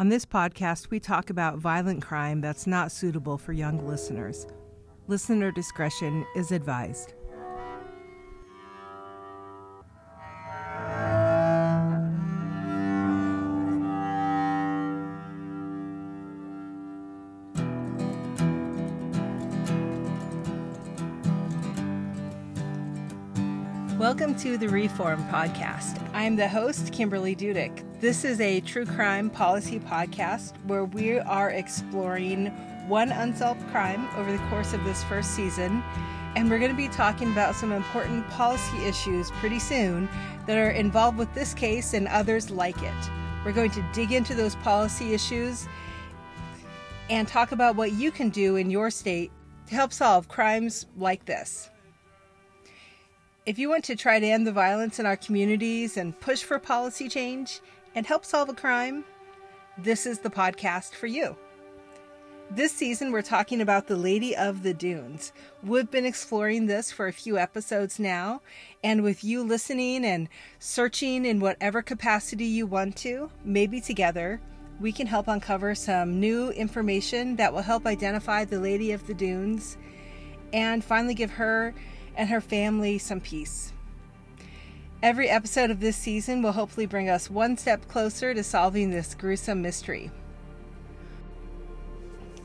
On this podcast, we talk about violent crime that's not suitable for young listeners. Listener discretion is advised. To the Reform Podcast. I'm the host, Kimberly Dudick. This is a true crime policy podcast where we are exploring one unsolved crime over the course of this first season. And we're going to be talking about some important policy issues pretty soon that are involved with this case and others like it. We're going to dig into those policy issues and talk about what you can do in your state to help solve crimes like this. If you want to try to end the violence in our communities and push for policy change and help solve a crime, this is the podcast for you. This season, we're talking about the Lady of the Dunes. We've been exploring this for a few episodes now, and with you listening and searching in whatever capacity you want to, maybe together, we can help uncover some new information that will help identify the Lady of the Dunes and finally give her and her family some peace. Every episode of this season will hopefully bring us one step closer to solving this gruesome mystery.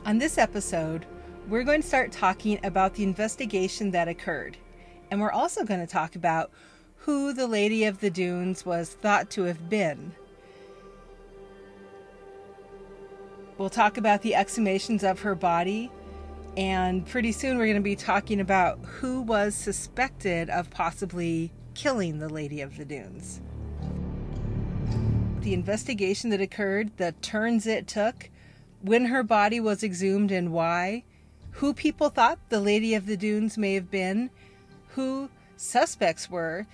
On this episode, we're going to start talking about the investigation that occurred, and we're also going to talk about who the Lady of the Dunes was thought to have been. We'll talk about the exhumations of her body and pretty soon we're going to be talking about who was suspected of possibly killing the Lady of the Dunes. The investigation that occurred, the turns it took, when her body was exhumed and why, who people thought the Lady of the Dunes may have been, who suspects were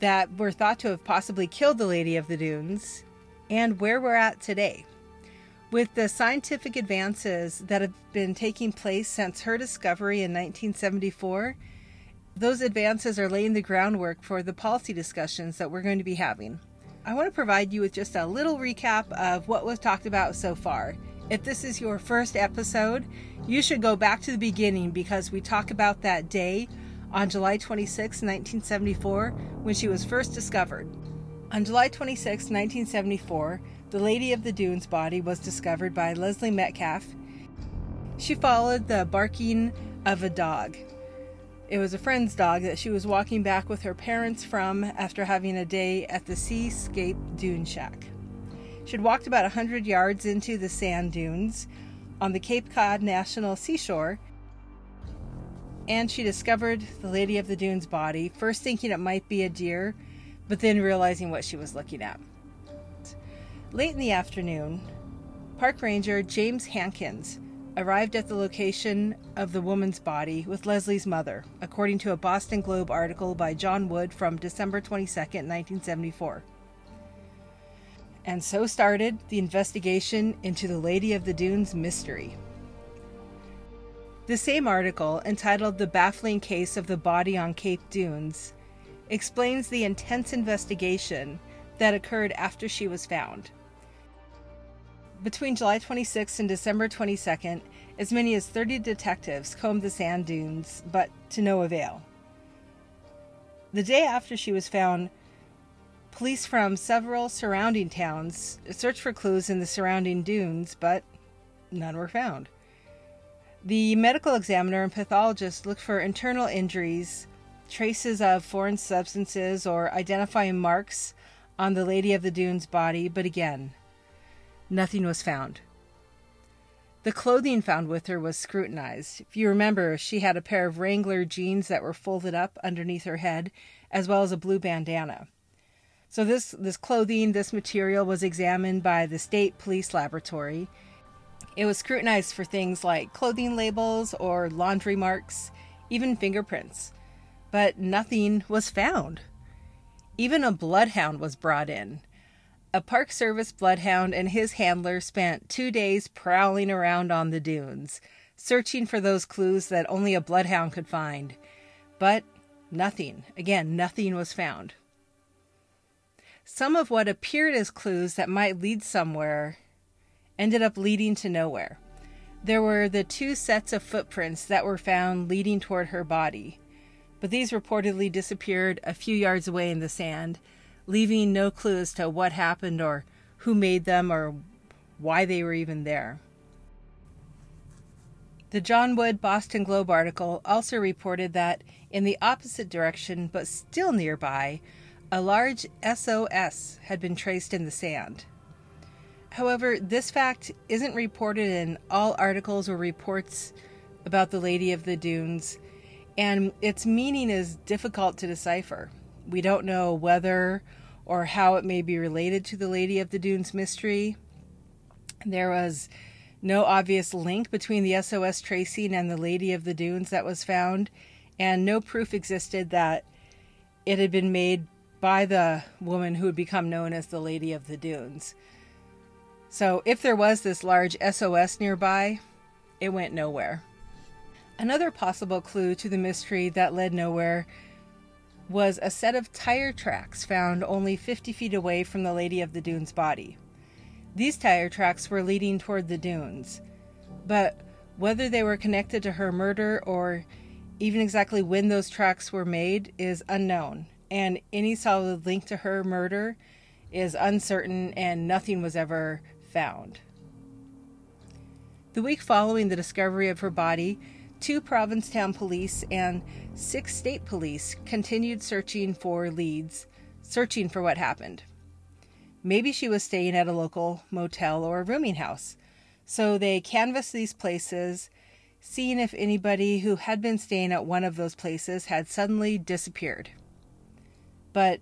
that were thought to have possibly killed the Lady of the Dunes, and where we're at today. With the scientific advances that have been taking place since her discovery in 1974, those advances are laying the groundwork for the policy discussions that we're going to be having. I want to provide you with just a little recap of what was talked about so far. If this is your first episode, you should go back to the beginning because we talk about that day on July 26, 1974, when she was first discovered. On July 26, 1974, the Lady of the Dunes body was discovered by Leslie Metcalf. She followed the barking of a dog. It was a friend's dog that she was walking back with her parents from after having a day at the Seascape Dune Shack. She had walked about a hundred yards into the sand dunes on the Cape Cod National Seashore, and she discovered the Lady of the Dunes body, first thinking it might be a deer, but then realizing what she was looking at. Late in the afternoon, Park Ranger James Hankins arrived at the location of the woman's body with Leslie's mother, according to a Boston Globe article by John Wood from December 22, 1974. And so started the investigation into the Lady of the Dunes mystery. The same article, entitled The Baffling Case of the Body on Cape Dunes, explains the intense investigation that occurred after she was found. Between July 26th and December 22nd, as many as 30 detectives combed the sand dunes, but to no avail. The day after she was found, police from several surrounding towns searched for clues in the surrounding dunes, but none were found. The medical examiner and pathologist looked for internal injuries, traces of foreign substances, or identifying marks on the Lady of the Dunes body, but again, Nothing was found. The clothing found with her was scrutinized. If you remember, she had a pair of Wrangler jeans that were folded up underneath her head, as well as a blue bandana. So this this clothing, this material was examined by the state police laboratory. It was scrutinized for things like clothing labels or laundry marks, even fingerprints. But nothing was found. Even a bloodhound was brought in. A Park Service bloodhound and his handler spent two days prowling around on the dunes, searching for those clues that only a bloodhound could find. But nothing. Again, nothing was found. Some of what appeared as clues that might lead somewhere ended up leading to nowhere. There were the two sets of footprints that were found leading toward her body, but these reportedly disappeared a few yards away in the sand, leaving no clue as to what happened or who made them or why they were even there. The John Wood Boston Globe article also reported that in the opposite direction, but still nearby, a large SOS had been traced in the sand. However, this fact isn't reported in all articles or reports about the Lady of the Dunes, and its meaning is difficult to decipher. We don't know whether or how it may be related to the Lady of the Dunes mystery. There was no obvious link between the SOS tracing and the Lady of the Dunes that was found, and no proof existed that it had been made by the woman who would become known as the Lady of the Dunes. So, if there was this large SOS nearby, it went nowhere. Another possible clue to the mystery that led nowhere was a set of tire tracks found only 50 feet away from the Lady of the Dunes body. These tire tracks were leading toward the dunes, but whether they were connected to her murder or even exactly when those tracks were made is unknown, and any solid link to her murder is uncertain and nothing was ever found. The week following the discovery of her body, two Provincetown police and six state police continued searching for leads, searching for what happened. Maybe she was staying at a local motel or a rooming house. So they canvassed these places, seeing if anybody who had been staying at one of those places had suddenly disappeared. But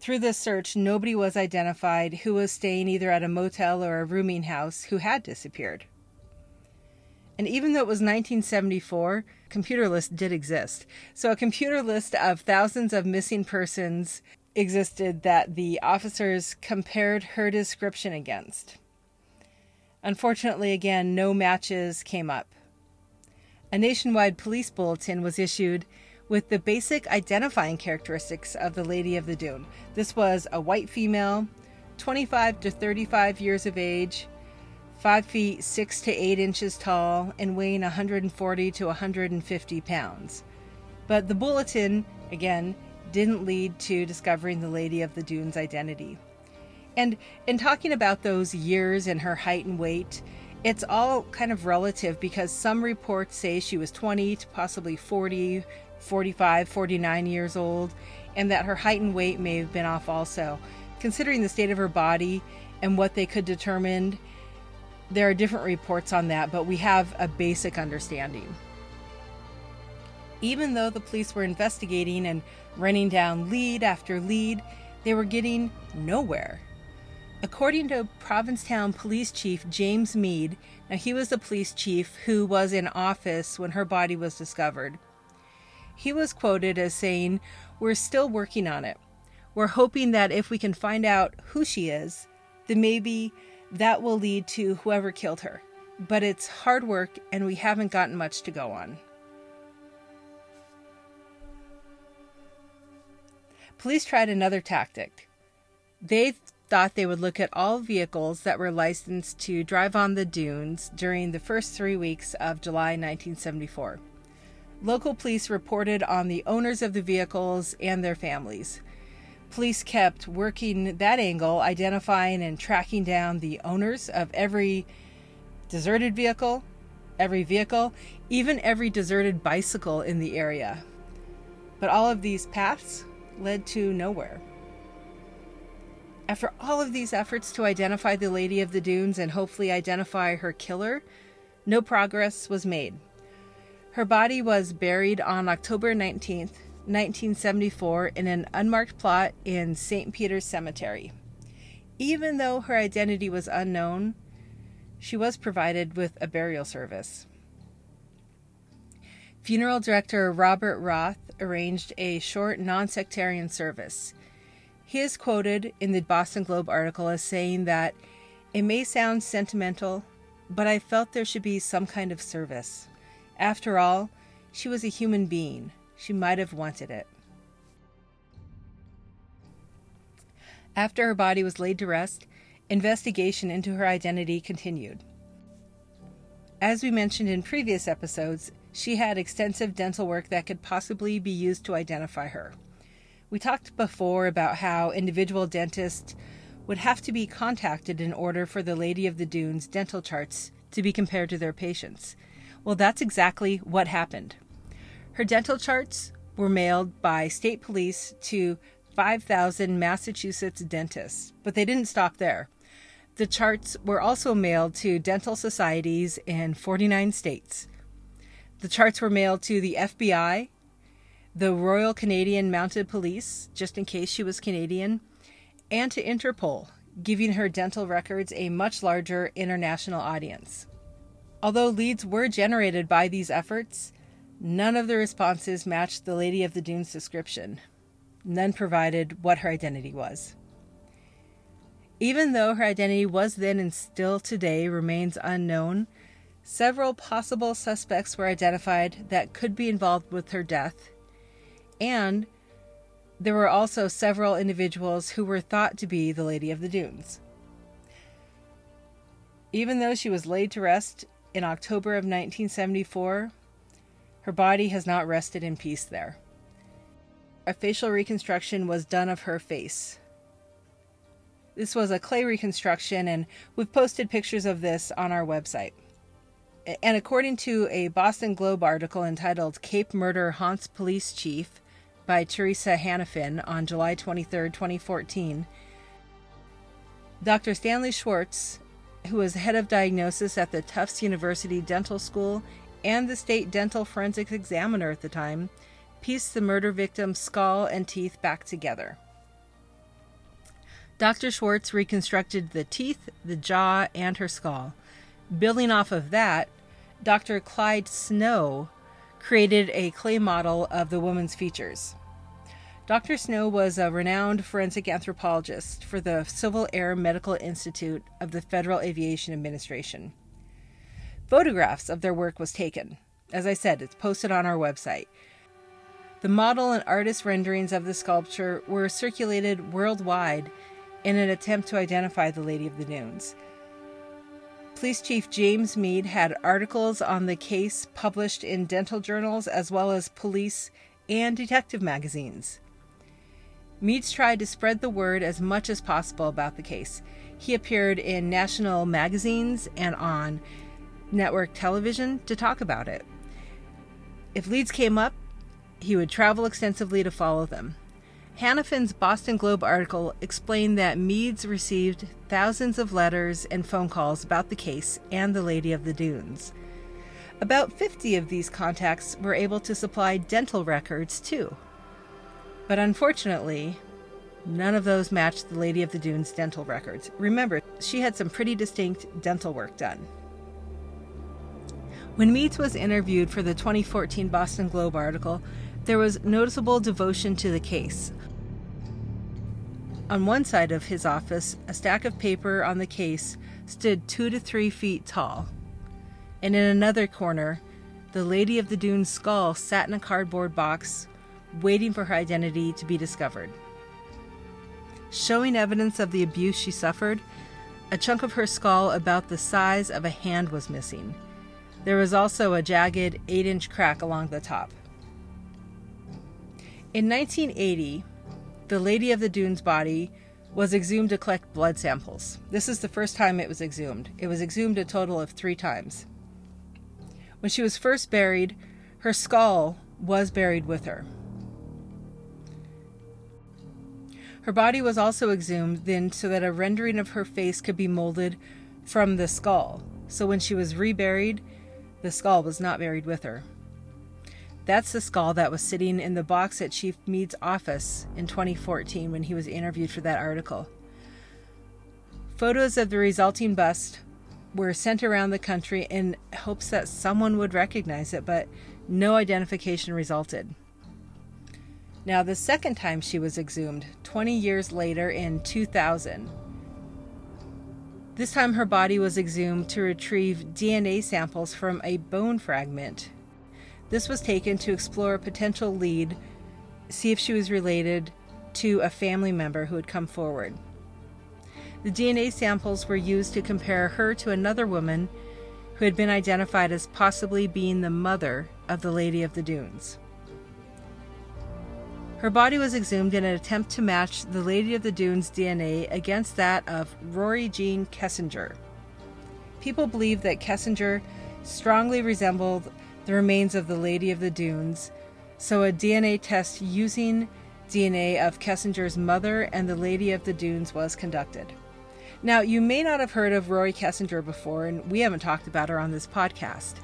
through this search, nobody was identified who was staying either at a motel or a rooming house who had disappeared. And even though it was 1974, computer list did exist. So a computer list of thousands of missing persons existed that the officers compared her description against. Unfortunately, again, no matches came up. A nationwide police bulletin was issued with the basic identifying characteristics of the Lady of the Dune. This was a white female, 25 to 35 years of age, 5 feet 6 to 8 inches tall, and weighing 140 to 150 pounds. But the bulletin, again, didn't lead to discovering the Lady of the Dunes' identity. And in talking about those years and her height and weight, it's all kind of relative because some reports say she was 20 to possibly 40 45, 49 years old, and that her height and weight may have been off also. Considering the state of her body and what they could determine, there are different reports on that, but we have a basic understanding. Even though the police were investigating and running down lead after lead, they were getting nowhere. According to Provincetown Police Chief James Meads, now he was the police chief who was in office when her body was discovered. He was quoted as saying, We're still working on it. We're hoping that if we can find out who she is, then maybe that will lead to whoever killed her. But it's hard work and we haven't gotten much to go on. Police tried another tactic. They thought they would look at all vehicles that were licensed to drive on the dunes during the first three weeks of July 1974. Local police reported on the owners of the vehicles and their families. Police kept working that angle, identifying and tracking down the owners of every deserted vehicle, every vehicle, even every deserted bicycle in the area. But all of these paths led to nowhere. After all of these efforts to identify the Lady of the Dunes and hopefully identify her killer, no progress was made. Her body was buried on October 19th, 1974, in an unmarked plot in St. Peter's Cemetery. Even though her identity was unknown, she was provided with a burial service. Funeral director Robert Roth arranged a short non sectarian service. He is quoted in the Boston Globe article as saying that it may sound sentimental, but I felt there should be some kind of service. After all, she was a human being. She might have wanted it. After her body was laid to rest, investigation into her identity continued. As we mentioned in previous episodes, she had extensive dental work that could possibly be used to identify her. We talked before about how individual dentists would have to be contacted in order for the Lady of the Dunes dental charts to be compared to their patients. Well, that's exactly what happened. Her dental charts were mailed by state police to 5,000 Massachusetts dentists, but they didn't stop there. The charts were also mailed to dental societies in 49 states. The charts were mailed to the FBI, the Royal Canadian Mounted Police, just in case she was Canadian, and to Interpol, giving her dental records a much larger international audience. Although leads were generated by these efforts, none of the responses matched the Lady of the Dunes description. None provided what her identity was. Even though her identity was then and still today remains unknown, several possible suspects were identified that could be involved with her death, and there were also several individuals who were thought to be the Lady of the Dunes. Even though she was laid to rest in October of 1974, her body has not rested in peace there. A facial reconstruction was done of her face. This was a clay reconstruction, and we've posted pictures of this on our website. And according to a Boston Globe article entitled Cape Murder Haunts Police Chief by Teresa Hanafin on July 23, 2014, Dr. Stanley Schwartz, who was head of diagnosis at the Tufts University Dental School and the state dental forensics examiner at the time, pieced the murder victim's skull and teeth back together. Dr. Schwartz reconstructed the teeth, the jaw, and her skull. Building off of that, Dr. Clyde Snow created a clay model of the woman's features. Dr. Snow was a renowned forensic anthropologist for the Civil Aeromedical Institute of the Federal Aviation Administration. Photographs of their work was taken. As I said, it's posted on our website. The model and artist renderings of the sculpture were circulated worldwide in an attempt to identify the Lady of the Dunes. Police Chief James Meads had articles on the case published in dental journals as well as police and detective magazines. Meads tried to spread the word as much as possible about the case. He appeared in national magazines and on network television to talk about it. If leads came up, he would travel extensively to follow them. Hanafin's Boston Globe article explained that Meads received thousands of letters and phone calls about the case and the Lady of the Dunes. About 50 of these contacts were able to supply dental records, too. But unfortunately, none of those matched the Lady of the Dunes dental records. Remember, she had some pretty distinct dental work done. When Meads was interviewed for the 2014 Boston Globe article, there was noticeable devotion to the case. On one side of his office, a stack of paper on the case stood two to three feet tall, and in another corner, the Lady of the Dunes skull sat in a cardboard box, waiting for her identity to be discovered. Showing evidence of the abuse she suffered, a chunk of her skull about the size of a hand was missing there was also a jagged 8 inch crack along the top. In 1980, the Lady of the Dunes body was exhumed to collect blood samples. This is the first time it was exhumed. It was exhumed a total of three times. When she was first buried, her skull was buried with her. Her body was also exhumed then so that a rendering of her face could be molded from the skull. So when she was reburied, the skull was not buried with her. That's the skull that was sitting in the box at Chief Mead's office in 2014 when he was interviewed for that article. Photos of the resulting bust were sent around the country in hopes that someone would recognize it, but no identification resulted. Now, the second time she was exhumed, 20 years later in 2000, this time her body was exhumed to retrieve DNA samples from a bone fragment. This was taken to explore a potential lead, see if she was related to a family member who had come forward. The DNA samples were used to compare her to another woman who had been identified as possibly being the mother of the Lady of the Dunes. Her body was exhumed in an attempt to match the Lady of the Dunes DNA against that of Rory Gene Kessinger. People believe that Kessinger strongly resembled the remains of the Lady of the Dunes, so a DNA test using DNA of Kessinger's mother and the Lady of the Dunes was conducted. Now, you may not have heard of Rory Kessinger before, and we haven't talked about her on this podcast.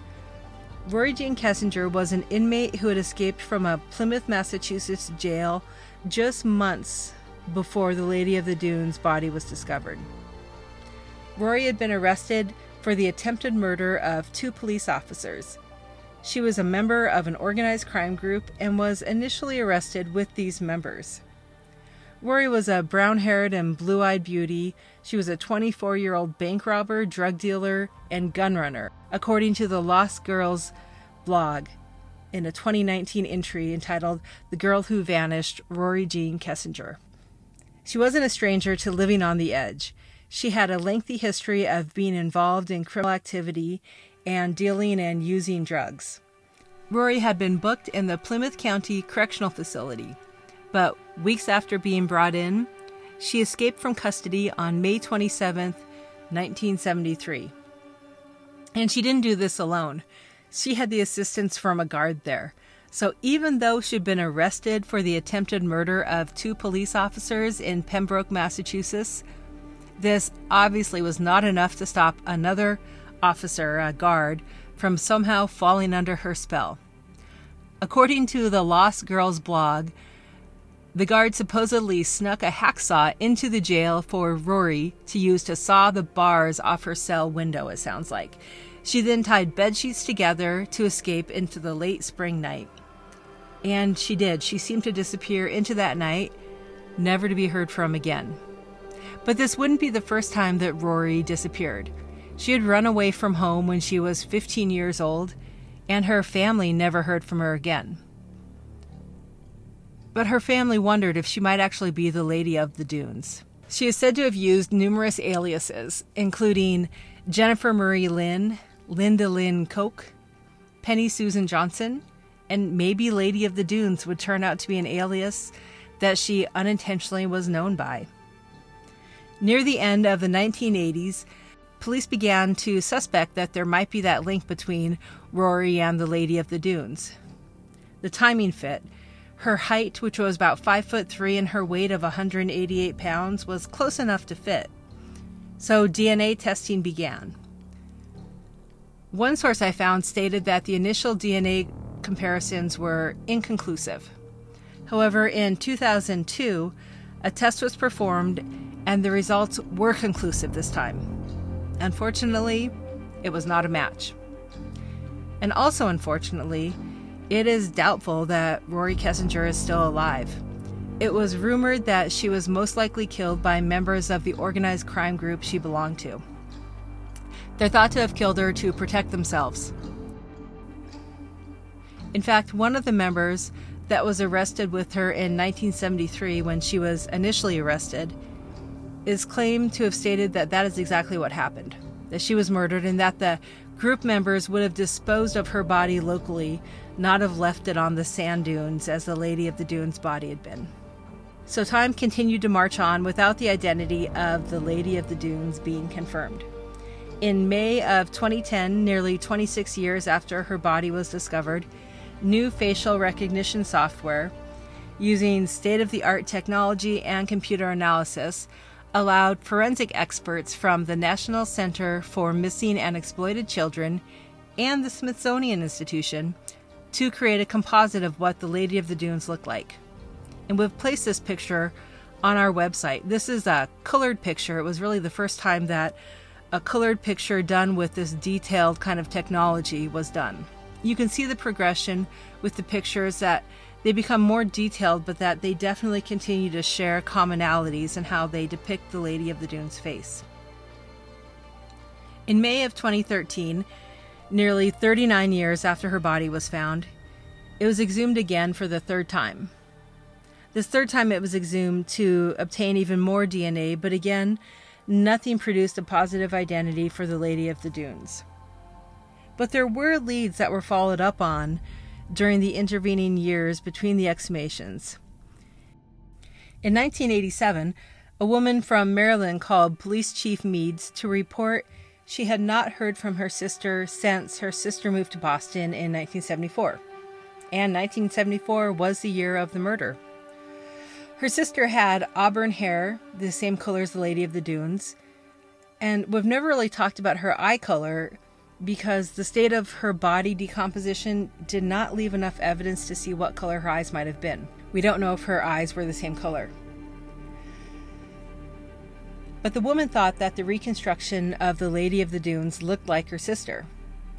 Rory Gene Kessinger was an inmate who had escaped from a Plymouth, Massachusetts jail just months before the Lady of the Dunes body was discovered. Rory had been arrested for the attempted murder of two police officers. She was a member of an organized crime group and was initially arrested with these members. Rory was a brown haired and blue eyed beauty. She was a 24 year old bank robber, drug dealer, and gun runner, according to the Lost Girls blog in a 2019 entry entitled The Girl Who Vanished Rory Gene Kessinger. She wasn't a stranger to living on the edge. She had a lengthy history of being involved in criminal activity and dealing and using drugs. Rory had been booked in the Plymouth County Correctional Facility but weeks after being brought in, she escaped from custody on May 27, 1973. And she didn't do this alone. She had the assistance from a guard there. So even though she'd been arrested for the attempted murder of two police officers in Pembroke, Massachusetts, this obviously was not enough to stop another officer, a guard, from somehow falling under her spell. According to the Lost Girls blog, the guard supposedly snuck a hacksaw into the jail for Rory to use to saw the bars off her cell window, it sounds like. She then tied bed sheets together to escape into the late spring night. And she did. She seemed to disappear into that night, never to be heard from again. But this wouldn't be the first time that Rory disappeared. She had run away from home when she was 15 years old, and her family never heard from her again but her family wondered if she might actually be the Lady of the Dunes. She is said to have used numerous aliases, including Jennifer Marie Lynn, Linda Lynn Koch, Penny Susan Johnson, and maybe Lady of the Dunes would turn out to be an alias that she unintentionally was known by. Near the end of the 1980s, police began to suspect that there might be that link between Rory and the Lady of the Dunes. The timing fit, her height, which was about 5 foot 3 and her weight of 188 pounds, was close enough to fit. So DNA testing began. One source I found stated that the initial DNA comparisons were inconclusive. However, in 2002, a test was performed and the results were conclusive this time. Unfortunately, it was not a match. And also, unfortunately, it is doubtful that Rory Kessinger is still alive. It was rumored that she was most likely killed by members of the organized crime group she belonged to. They're thought to have killed her to protect themselves. In fact, one of the members that was arrested with her in 1973 when she was initially arrested is claimed to have stated that that is exactly what happened that she was murdered and that the group members would have disposed of her body locally not have left it on the sand dunes as the Lady of the Dunes body had been. So time continued to march on without the identity of the Lady of the Dunes being confirmed. In May of 2010, nearly 26 years after her body was discovered, new facial recognition software using state of the art technology and computer analysis allowed forensic experts from the National Center for Missing and Exploited Children and the Smithsonian Institution to create a composite of what the Lady of the Dunes looked like. And we've placed this picture on our website. This is a colored picture. It was really the first time that a colored picture done with this detailed kind of technology was done. You can see the progression with the pictures that they become more detailed, but that they definitely continue to share commonalities in how they depict the Lady of the Dunes face. In May of 2013, Nearly 39 years after her body was found, it was exhumed again for the third time. This third time it was exhumed to obtain even more DNA, but again, nothing produced a positive identity for the Lady of the Dunes. But there were leads that were followed up on during the intervening years between the exhumations. In 1987, a woman from Maryland called Police Chief Meads to report she had not heard from her sister since her sister moved to Boston in 1974. And 1974 was the year of the murder. Her sister had auburn hair, the same color as the Lady of the Dunes, and we've never really talked about her eye color because the state of her body decomposition did not leave enough evidence to see what color her eyes might have been. We don't know if her eyes were the same color. But the woman thought that the reconstruction of the Lady of the Dunes looked like her sister.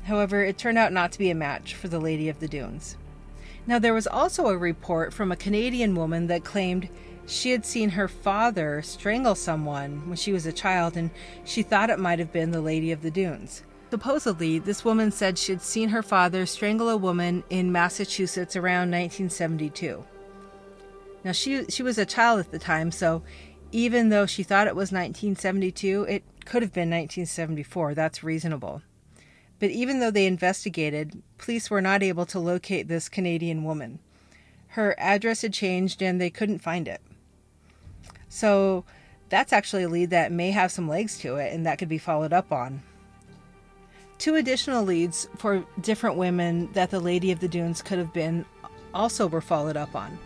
However, it turned out not to be a match for the Lady of the Dunes. Now, there was also a report from a Canadian woman that claimed she had seen her father strangle someone when she was a child and she thought it might have been the Lady of the Dunes. Supposedly, this woman said she had seen her father strangle a woman in Massachusetts around 1972. Now, she, she was a child at the time, so even though she thought it was 1972, it could have been 1974. That's reasonable. But even though they investigated, police were not able to locate this Canadian woman. Her address had changed and they couldn't find it. So that's actually a lead that may have some legs to it and that could be followed up on. Two additional leads for different women that the Lady of the Dunes could have been also were followed up on.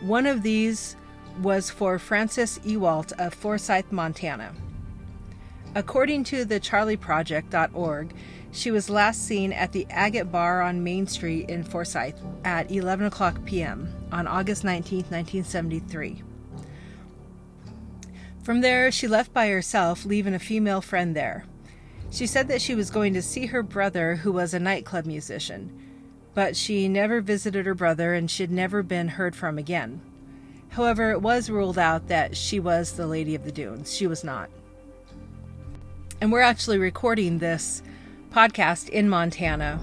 One of these was for Frances Ewalt of Forsyth, Montana. According to the charleyproject.org, she was last seen at the Agate Bar on Main Street in Forsyth at 11 o'clock p.m. on August 19, 1973. From there, she left by herself, leaving a female friend there. She said that she was going to see her brother, who was a nightclub musician, but she never visited her brother and she'd never been heard from again. However, it was ruled out that she was the Lady of the Dunes. She was not. And we're actually recording this podcast in Montana.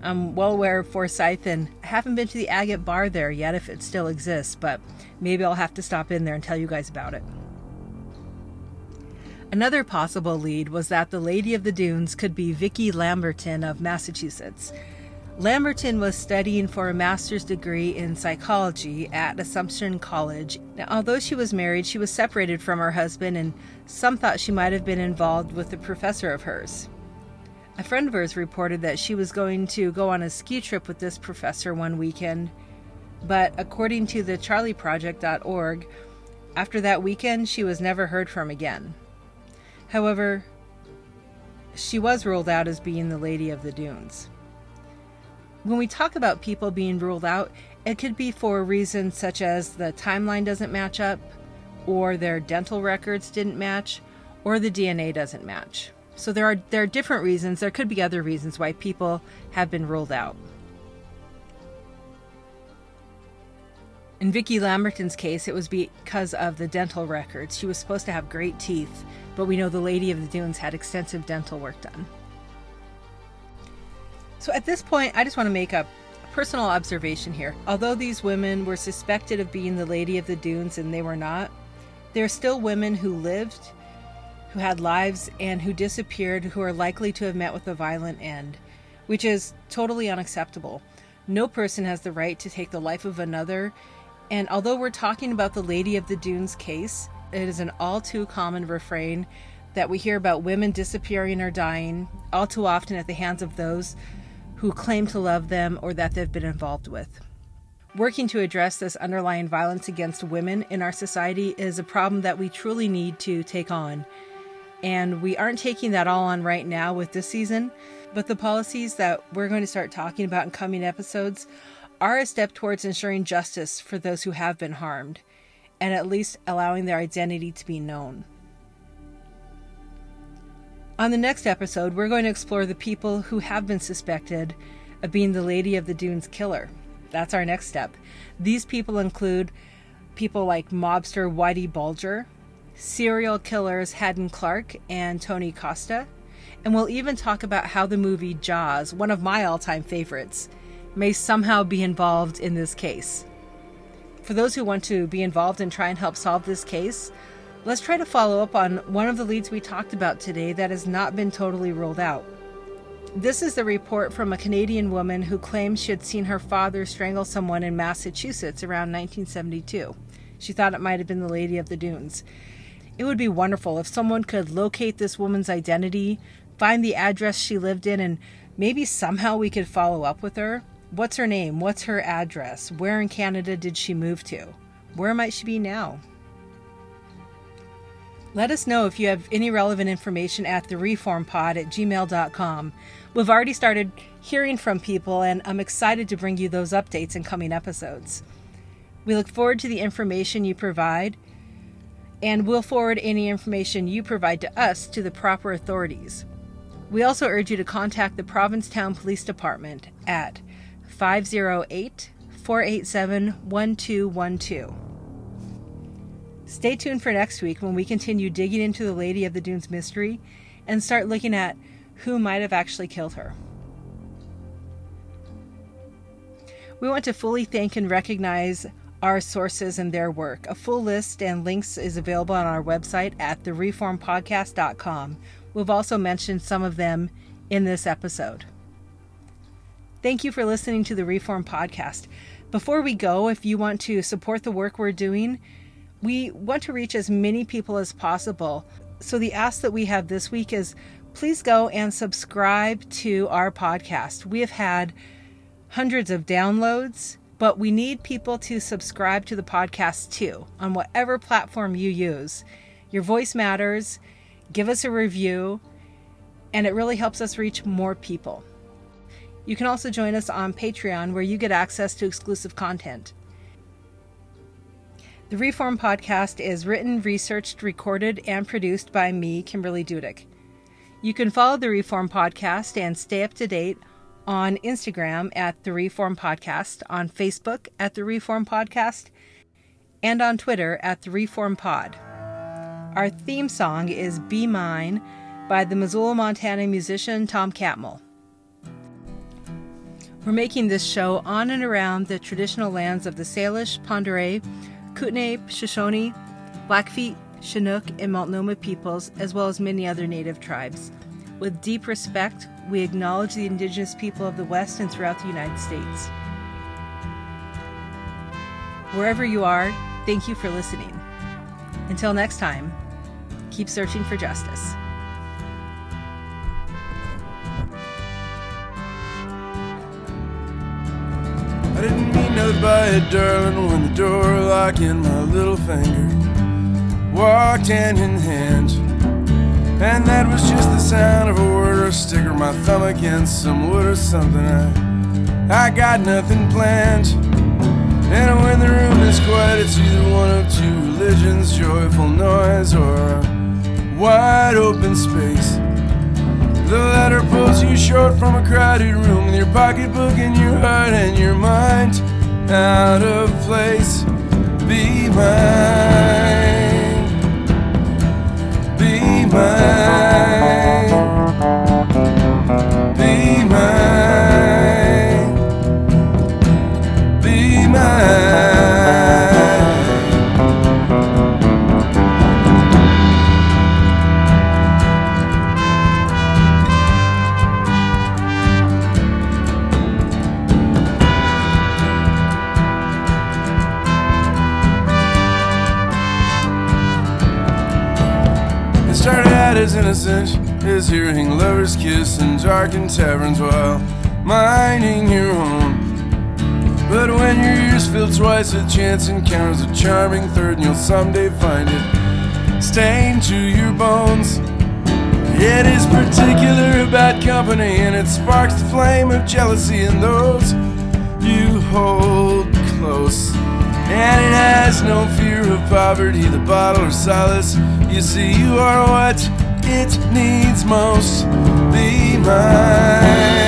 I'm well aware of Forsyth and I haven't been to the Agate Bar there yet if it still exists, but maybe I'll have to stop in there and tell you guys about it. Another possible lead was that the Lady of the Dunes could be Vicki Lamberton of Massachusetts. Lamberton was studying for a master's degree in psychology at Assumption College. Now, although she was married, she was separated from her husband, and some thought she might have been involved with a professor of hers. A friend of hers reported that she was going to go on a ski trip with this professor one weekend, but according to the charleyproject.org, after that weekend, she was never heard from again. However, she was ruled out as being the Lady of the Dunes. When we talk about people being ruled out, it could be for reasons such as the timeline doesn't match up, or their dental records didn't match, or the DNA doesn't match. So there are there are different reasons. There could be other reasons why people have been ruled out. In Vicki Lamberton's case, it was because of the dental records. She was supposed to have great teeth, but we know the Lady of the Dunes had extensive dental work done. So at this point, I just want to make a personal observation here. Although these women were suspected of being the Lady of the Dunes and they were not, there are still women who lived, who had lives, and who disappeared who are likely to have met with a violent end, which is totally unacceptable. No person has the right to take the life of another and although we're talking about the Lady of the Dunes case, it is an all too common refrain that we hear about women disappearing or dying, all too often at the hands of those who claim to love them or that they've been involved with. Working to address this underlying violence against women in our society is a problem that we truly need to take on. And we aren't taking that all on right now with this season, but the policies that we're going to start talking about in coming episodes are a step towards ensuring justice for those who have been harmed, and at least allowing their identity to be known. On the next episode, we're going to explore the people who have been suspected of being the Lady of the Dunes killer. That's our next step. These people include people like mobster Whitey Bulger, serial killers Hadden Clark and Tony Costa, and we'll even talk about how the movie Jaws, one of my all time favorites, may somehow be involved in this case. For those who want to be involved and try and help solve this case, Let's try to follow up on one of the leads we talked about today that has not been totally ruled out. This is the report from a Canadian woman who claims she had seen her father strangle someone in Massachusetts around 1972. She thought it might have been the Lady of the Dunes. It would be wonderful if someone could locate this woman's identity, find the address she lived in, and maybe somehow we could follow up with her. What's her name? What's her address? Where in Canada did she move to? Where might she be now? Let us know if you have any relevant information at the reformpod at gmail.com. We've already started hearing from people, and I'm excited to bring you those updates in coming episodes. We look forward to the information you provide, and we'll forward any information you provide to us to the proper authorities. We also urge you to contact the Provincetown Police Department at 508 487 1212. Stay tuned for next week when we continue digging into the Lady of the Dunes mystery and start looking at who might have actually killed her. We want to fully thank and recognize our sources and their work. A full list and links is available on our website at thereformpodcast.com. We've also mentioned some of them in this episode. Thank you for listening to the Reform Podcast. Before we go, if you want to support the work we're doing, we want to reach as many people as possible. So the ask that we have this week is please go and subscribe to our podcast. We have had hundreds of downloads, but we need people to subscribe to the podcast too on whatever platform you use. Your voice matters. Give us a review, and it really helps us reach more people. You can also join us on Patreon, where you get access to exclusive content. The Reform podcast is written, researched, recorded, and produced by me, Kimberly Dudick. You can follow the Reform podcast and stay up to date on Instagram at the Reform Podcast, on Facebook at the Reform Podcast, and on Twitter at the Reform Pod. Our theme song is Be Mine by the Missoula, Montana musician Tom Catmull. We're making this show on and around the traditional lands of the Salish, Oreille, Kootenai, Shoshone, Blackfeet, Chinook, and Multnomah peoples, as well as many other native tribes. With deep respect, we acknowledge the indigenous people of the West and throughout the United States. Wherever you are, thank you for listening. Until next time, keep searching for justice. I didn't mean no by it, darling, when the door locked in my little finger. Walked hand in hand. And that was just the sound of a word or a stick or my thumb against some wood or something. I, I got nothing planned. And when the room is quiet, it's either one of two religions joyful noise or a wide open space. The letter pulls you short from a crowded room with your pocketbook and your heart and your mind out of place. Be mine. Be mine. In taverns while minding your own. But when your ears fill twice with chance encounters a charming third, and you'll someday find it stained to your bones. It is particular about company, and it sparks the flame of jealousy in those you hold close. And it has no fear of poverty, the bottle or solace. You see, you are what it needs most mine.